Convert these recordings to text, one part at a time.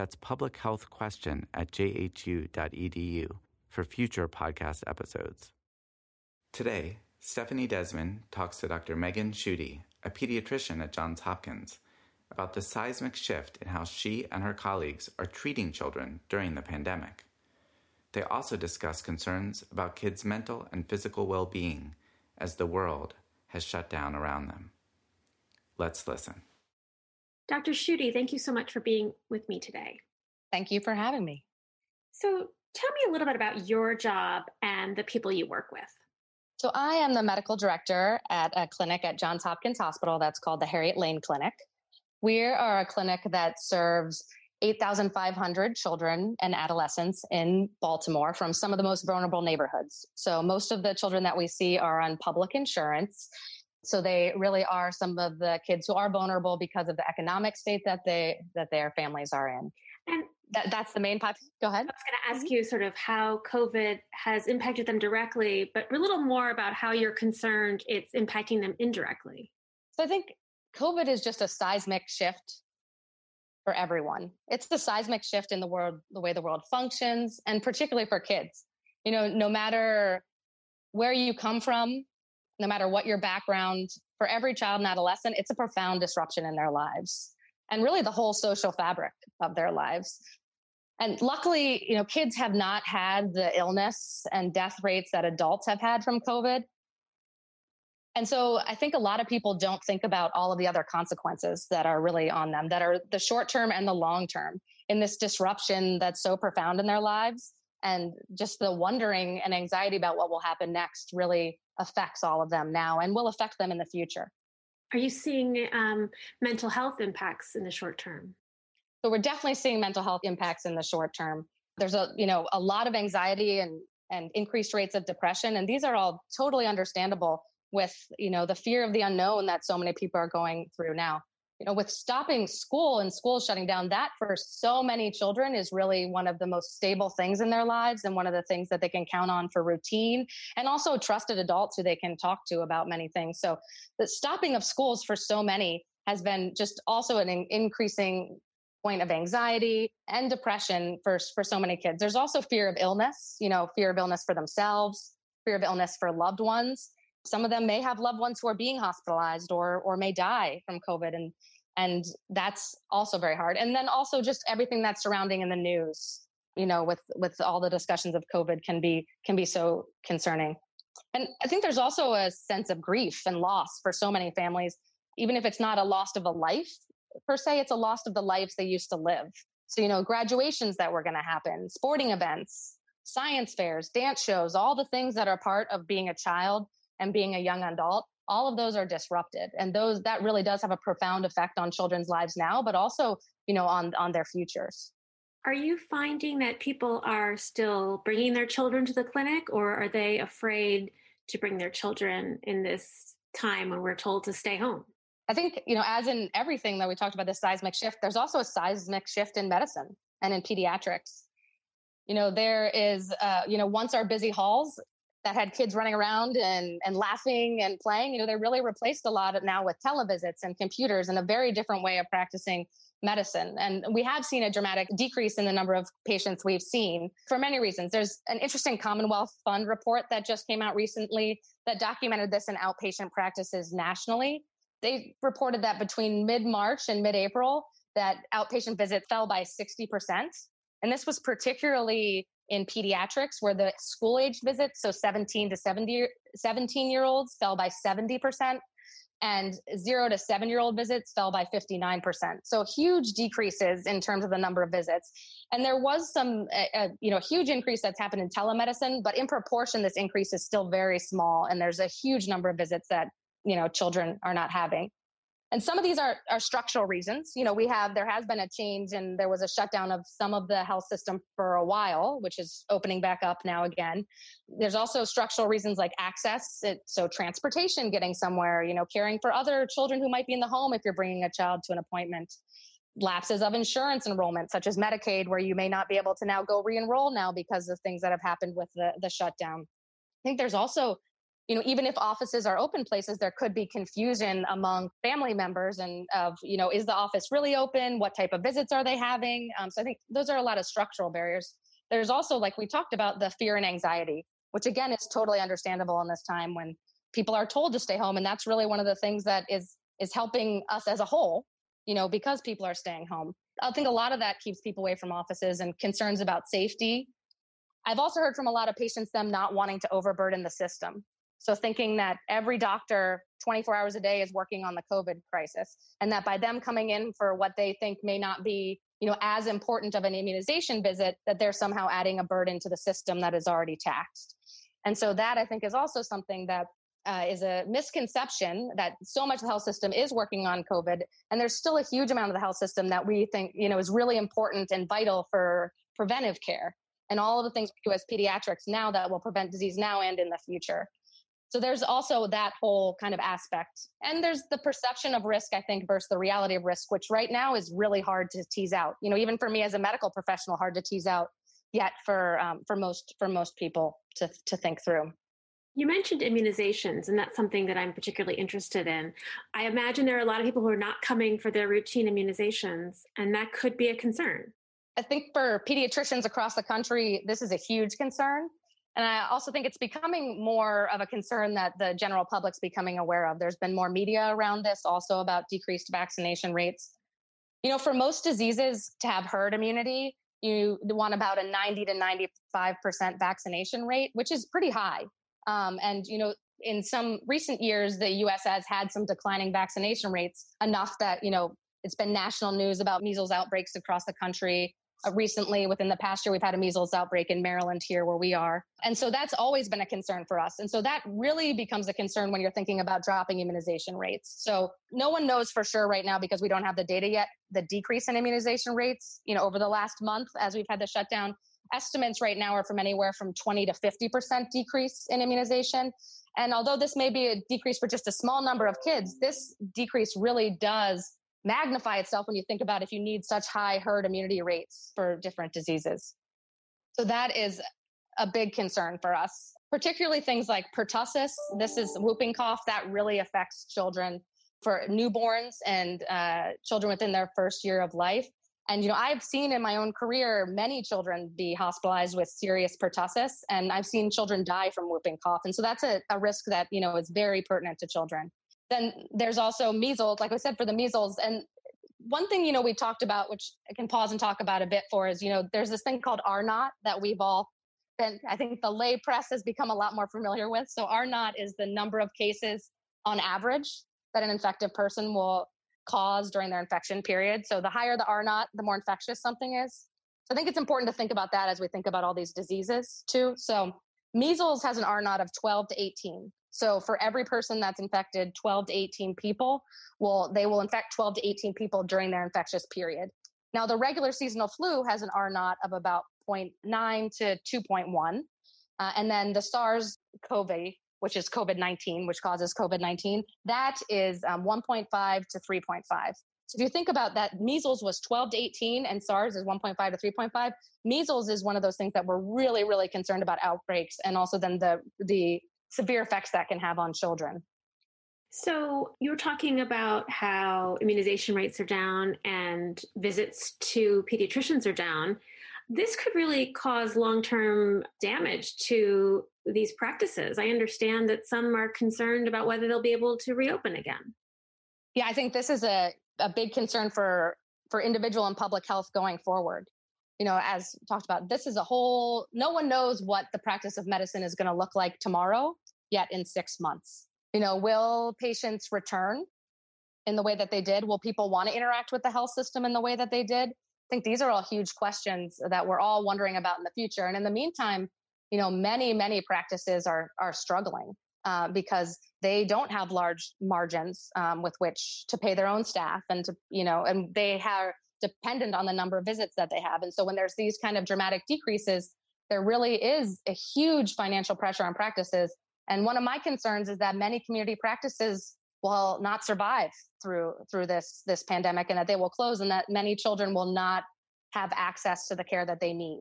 That's publichealthquestion at jhu.edu for future podcast episodes. Today, Stephanie Desmon talks to Dr. Megan Tschudy, a pediatrician at Johns Hopkins, about the seismic shift in how she and her colleagues are treating children during the pandemic. They also discuss concerns about kids' mental and physical well being as the world has shut down around them. Let's listen. Dr. Tschudy, thank you so much for being with me today. Thank you for having me. So, tell me a little bit about your job and the people you work with. So, I am the medical director at a clinic at Johns Hopkins Hospital that's called the Harriet Lane Clinic. We are a clinic that serves 8,500 children and adolescents in Baltimore from some of the most vulnerable neighborhoods. So, most of the children that we see are on public insurance. So they really are some of the kids who are vulnerable because of the economic state that they that their families are in. And that, that's the main pop. Go ahead. I was going to ask mm-hmm. you sort of how COVID has impacted them directly, but a little more about how you're concerned it's impacting them indirectly. So I think COVID is just a seismic shift for everyone. It's the seismic shift in the world, the way the world functions, and particularly for kids. You know, no matter where you come from, no matter what your background, for every child and adolescent, it's a profound disruption in their lives and really the whole social fabric of their lives. And luckily, you know, kids have not had the illness and death rates that adults have had from COVID. And so I think a lot of people don't think about all of the other consequences that are really on them, that are the short term and the long term in this disruption that's so profound in their lives. And just the wondering and anxiety about what will happen next really affects all of them now and will affect them in the future. Are you seeing um, mental health impacts in the short term? So we're definitely seeing mental health impacts in the short term. There's a you know a lot of anxiety and and increased rates of depression, and these are all totally understandable with you know the fear of the unknown that so many people are going through now you know with stopping school and schools shutting down that for so many children is really one of the most stable things in their lives and one of the things that they can count on for routine and also trusted adults who they can talk to about many things. So the stopping of schools for so many has been just also an increasing point of anxiety and depression for, for so many kids. There's also fear of illness you know fear of illness for themselves fear of illness for loved ones some of them may have loved ones who are being hospitalized or or may die from covid and and that's also very hard. And then also just everything that's surrounding in the news you know with with all the discussions of covid can be can be so concerning. And i think there's also a sense of grief and loss for so many families even if it's not a loss of a life per se it's a loss of the lives they used to live. So you know graduations that were going to happen sporting events science fairs dance shows all the things that are part of being a child and being a young adult all of those are disrupted and those that really does have a profound effect on children's lives now but also you know on on their futures. Are you finding that people are still bringing their children to the clinic or are they afraid to bring their children in this time when we're told to stay home? I think you know as in everything that we talked about this seismic shift there's also a seismic shift in medicine and in pediatrics. You know there is uh, you know once our busy halls that had kids running around and, and laughing and playing, you know, they're really replaced a lot now with televisits and computers and a very different way of practicing medicine. And we have seen a dramatic decrease in the number of patients we've seen for many reasons. There's an interesting Commonwealth Fund report that just came out recently that documented this in outpatient practices nationally. They reported that between mid March and mid April, that outpatient visits fell by 60%. And this was particularly in pediatrics where the school age visits, so 17 to 70, 17 year olds fell by 70%, and zero to seven year old visits fell by 59%. So huge decreases in terms of the number of visits. And there was some, uh, you know, huge increase that's happened in telemedicine, but in proportion, this increase is still very small. And there's a huge number of visits that, you know, children are not having. And some of these are, are structural reasons. You know, we have, there has been a change and there was a shutdown of some of the health system for a while, which is opening back up now again. There's also structural reasons like access. It, so transportation, getting somewhere, you know, caring for other children who might be in the home if you're bringing a child to an appointment. Lapses of insurance enrollment, such as Medicaid, where you may not be able to now go re-enroll now because of things that have happened with the, the shutdown. I think there's also you know even if offices are open places there could be confusion among family members and of you know is the office really open? What type of visits are they having? Um, so i think those are a lot of structural barriers. There's also like we talked about the fear and anxiety which again is totally understandable in this time when people are told to stay home and that's really one of the things that is is helping us as a whole you know because people are staying home. I think a lot of that keeps people away from offices and concerns about safety. I've also heard from a lot of patients them not wanting to overburden the system. So thinking that every doctor 24 hours a day is working on the COVID crisis and that by them coming in for what they think may not be, you know, as important of an immunization visit, that they're somehow adding a burden to the system that is already taxed. And so that I think is also something that uh, is a misconception that so much of the health system is working on COVID, and there's still a huge amount of the health system that we think you know is really important and vital for preventive care and all of the things we do as pediatrics now that will prevent disease now and in the future. So there's also that whole kind of aspect. And there's the perception of risk, I think, versus the reality of risk, which right now is really hard to tease out. You know, even for me as a medical professional, hard to tease out yet for um, for most for most people to to think through. You mentioned immunizations, and that's something that I'm particularly interested in. I imagine there are a lot of people who are not coming for their routine immunizations, and that could be a concern. I think for pediatricians across the country, this is a huge concern. And I also think it's becoming more of a concern that the general public's becoming aware of. There's been more media around this also about decreased vaccination rates. You know, for most diseases to have herd immunity, you want about a 90 to 95% vaccination rate, which is pretty high. Um, and, you know, in some recent years, the US has had some declining vaccination rates enough that, you know, it's been national news about measles outbreaks across the country. Uh, recently, within the past year, we've had a measles outbreak in Maryland here where we are. And so that's always been a concern for us. And so that really becomes a concern when you're thinking about dropping immunization rates. So no one knows for sure right now because we don't have the data yet, the decrease in immunization rates, you know, over the last month as we've had the shutdown. Estimates right now are from anywhere from 20 to 50% decrease in immunization. And although this may be a decrease for just a small number of kids, this decrease really does magnify itself when you think about if you need such high herd immunity rates for different diseases. So that is a big concern for us, particularly things like pertussis. This is whooping cough that really affects children for newborns and uh, children within their first year of life. And, you know, I've seen in my own career many children be hospitalized with serious pertussis, and I've seen children die from whooping cough. And so that's a, a risk that, you know, is very pertinent to children. Then there's also measles, like I said, for the measles. And one thing, you know, we talked about, which I can pause and talk about a bit for is, you know, there's this thing called R naught that we've all been, I think the lay press has become a lot more familiar with. So R naught is the number of cases on average that an infective person will cause during their infection period. So the higher the R naught, the more infectious something is. So I think it's important to think about that as we think about all these diseases too. So measles has an R naught of 12 to 18. So for every person that's infected, 12 to 18 people will they will infect 12 to 18 people during their infectious period. Now the regular seasonal flu has an R naught of about 0.9 to 2.1. Uh, and then the SARS CoV, which is COVID 19, which causes COVID 19, that is um, 1.5 to 3.5. So if you think about that, measles was 12 to 18 and SARS is 1.5 to 3.5. Measles is one of those things that we're really, really concerned about outbreaks and also then the, the severe effects that can have on children. So, you're talking about how immunization rates are down and visits to pediatricians are down. This could really cause long term damage to these practices. I understand that some are concerned about whether they'll be able to reopen again. Yeah, I think this is a, a big concern for, for individual and public health going forward you know, as talked about, this is a whole, no one knows what the practice of medicine is going to look like tomorrow, yet in six months. You know, will patients return in the way that they did? Will people want to interact with the health system in the way that they did? I think these are all huge questions that we're all wondering about in the future. And in the meantime, you know, many, many practices are, are struggling. uh, because they don't have large margins um, with which to pay their own staff and to you know and they are dependent on the number of visits that they have. And so when there's these kind of dramatic decreases there really is a huge financial pressure on practices. And one of my concerns is that many community practices will not survive through through this this pandemic and that they will close and that many children will not have access to the care that they need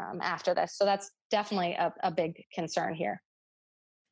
um, after this. So that's definitely a, a big concern here.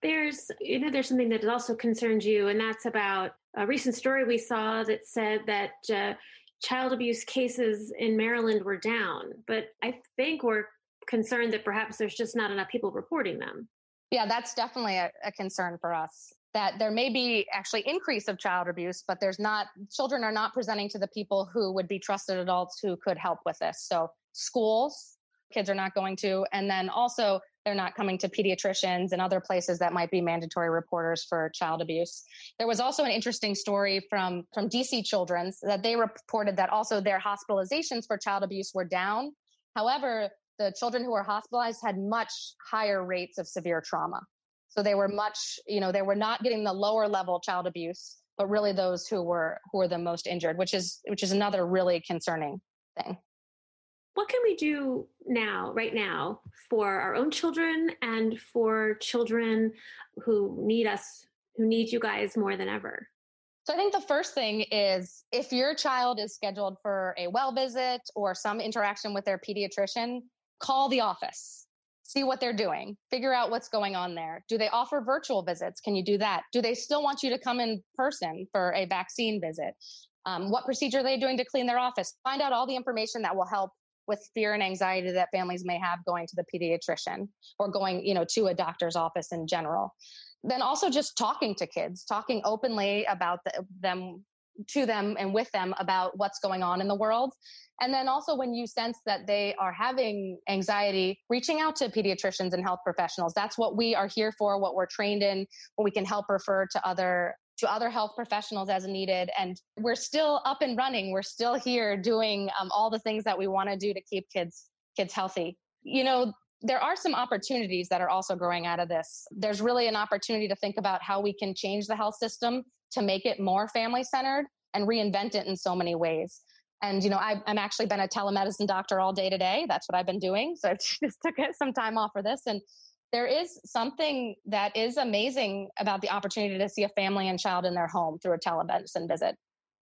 There's you know there's something that also concerns you and that's about a recent story we saw that said that uh, child abuse cases in maryland were down but i think we're concerned that perhaps there's just not enough people reporting them. Yeah that's definitely a, a concern for us that there may be actually increase of child abuse but there's not children are not presenting to the people who would be trusted adults who could help with this. So schools kids are not going to and then also they're not coming to pediatricians and other places that might be mandatory reporters for child abuse. There was also an interesting story from, from DC Children's that they reported that also their hospitalizations for child abuse were down. However, the children who were hospitalized had much higher rates of severe trauma. So they were much, you know, they were not getting the lower level child abuse, but really those who were who were the most injured, which is which is another really concerning thing what can we do now, right now, for our own children and for children who need us, who need you guys more than ever? So I think the first thing is if your child is scheduled for a well visit or some interaction with their pediatrician, call the office. See what they're doing. Figure out what's going on there. Do they offer virtual visits? Can you do that? Do they still want you to come in person for a vaccine visit? Um, what procedure are they doing to clean their office? Find out all the information that will help with fear and anxiety that families may have going to the pediatrician or going, you know, to a doctor's office in general. Then also just talking to kids, talking openly about the, them to them and with them about what's going on in the world. And then also when you sense that they are having anxiety, reaching out to pediatricians and health professionals. That's what we are here for, what we're trained in, what we can help refer to other to other health professionals as needed. And we're still up and running. We're still here doing um, all the things that we want to do to keep kids kids healthy. You know, there are some opportunities that are also growing out of this. There's really an opportunity to think about how we can change the health system to make it more family centered and reinvent it in so many ways. And, you know, I, am actually been a telemedicine doctor all day today. That's what I've been doing. So I just took some time off for this. And there is something that is amazing about the opportunity to see a family and child in their home through a telemedicine visit.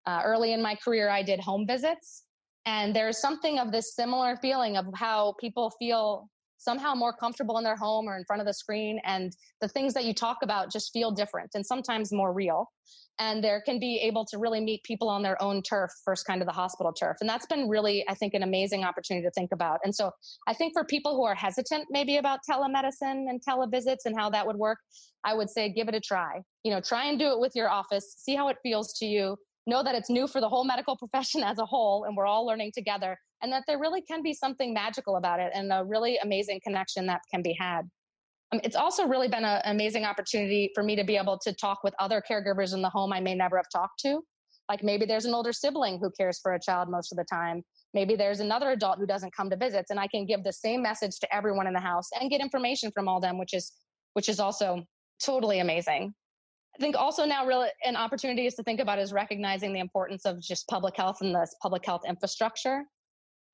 Uh, early in my career, I did home visits, and there's something of this similar feeling of how people feel somehow more comfortable in their home or in front of the screen, and the things that you talk about just feel different and sometimes more real. And there can be able to really meet people on their own turf first kind of the hospital turf. And that's been really i think an amazing opportunity to think about. And so i think for people who are hesitant maybe about telemedicine and televisits and how that would work i would say give it a try. You know try and do it with your office see how it feels to you know that it's new for the whole medical profession as a whole and we're all learning together and that there really can be something magical about it and a really amazing connection that can be had um, it's also really been an amazing opportunity for me to be able to talk with other caregivers in the home I may never have talked to. Like maybe there's an older sibling who cares for a child most of the time. Maybe there's another adult who doesn't come to visits, and I can give the same message to everyone in the house and get information from all them, which is which is also totally amazing. I think also now really an opportunity is to think about is recognizing the importance of just public health and this public health infrastructure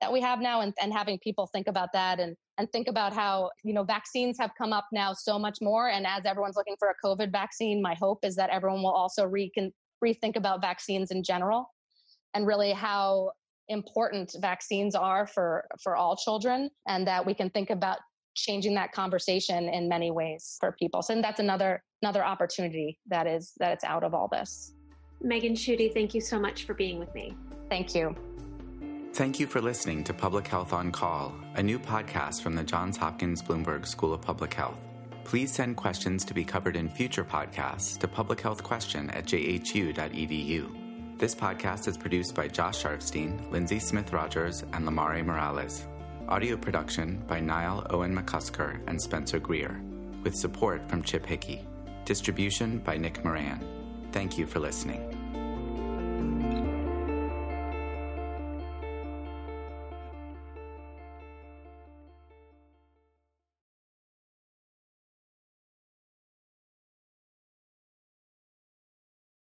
that we have now and, and having people think about that and and think about how you know vaccines have come up now so much more. And as everyone's looking for a covid vaccine my hope is that everyone will also recon- rethink about vaccines in general and really how important vaccines are for for all children and that we can think about changing that conversation in many ways for people. So that's another another opportunity that is that it's out of all this megan tschudy thank you so much for being with me thank you Thank you for listening to Public Health on Call, a new podcast from the Johns Hopkins Bloomberg School of Public Health. Please send questions to be covered in future podcasts to publichealthquestion at jhu.edu. This podcast is produced by Josh Sharfstein, Lindsay Smith Rogers, and Lamare Morales. Audio production by Niall Owen McCusker and Spencer Greer, with support from Chip Hickey. Distribution by Nick Moran. Thank you for listening.